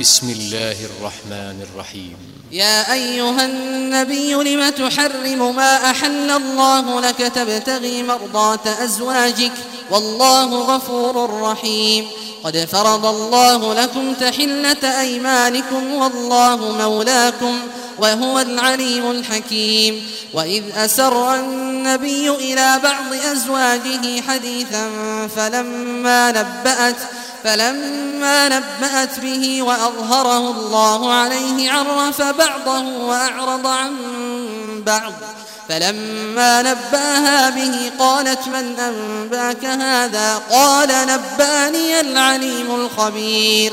بسم الله الرحمن الرحيم. يا أيها النبي لم تحرم ما أحل الله لك تبتغي مرضات أزواجك؟ والله غفور رحيم. قد فرض الله لكم تحلة أيمانكم والله مولاكم وهو العليم الحكيم. وإذ أسر النبي إلى بعض أزواجه حديثا فلما نبأت فلما نبأت به وأظهره الله عليه عرف بعضه وأعرض عن بعض. فلما نبأها به قالت من أنباك هذا؟ قال نبأني العليم الخبير.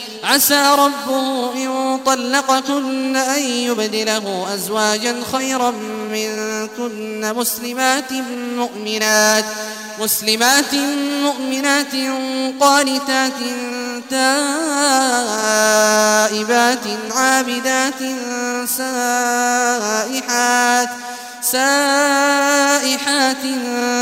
عسى ربه إن طلقكن أن يبدله أزواجا خيرا منكن مسلمات مؤمنات مسلمات مؤمنات قانتات تائبات عابدات سائحات سائحات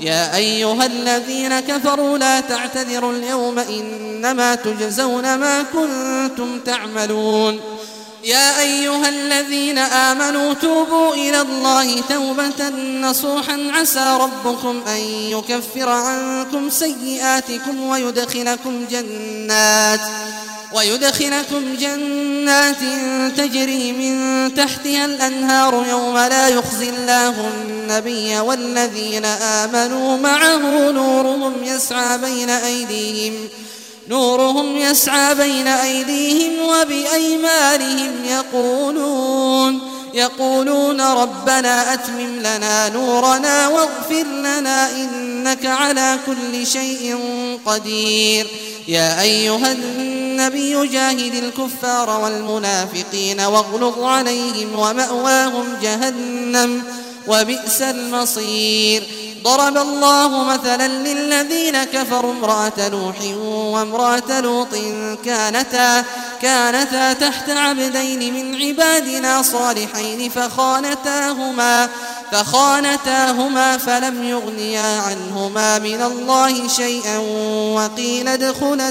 يا أيها الذين كفروا لا تعتذروا اليوم إنما تجزون ما كنتم تعملون. يا أيها الذين آمنوا توبوا إلى الله توبة نصوحا. عسى ربكم أن يكفر عنكم سيئاتكم ويدخلكم جنات. ويدخلكم جنات تجري من تحتها الأنهار يوم لا يخزي الله النبي والذين آمنوا معه. نورهم يسعى بين أيديهم نورهم يسعى بين أيديهم وبأيمانهم. يقولون يقولون ربنا أتمم لنا نورنا واغفر لنا إنك على كل شيء قدير. يا أيها النبي جاهد الكفار والمنافقين واغلظ عليهم ومأواهم جهنم وبئس المصير. ضرب الله مثلا للذين كفروا امرأة نوح وامرأة لوط كانتا كانتا تحت عبدين من عبادنا صالحين فخانتاهما فخانتاهما فلم يغنيا عنهما من الله شيئا وقيل ادخلا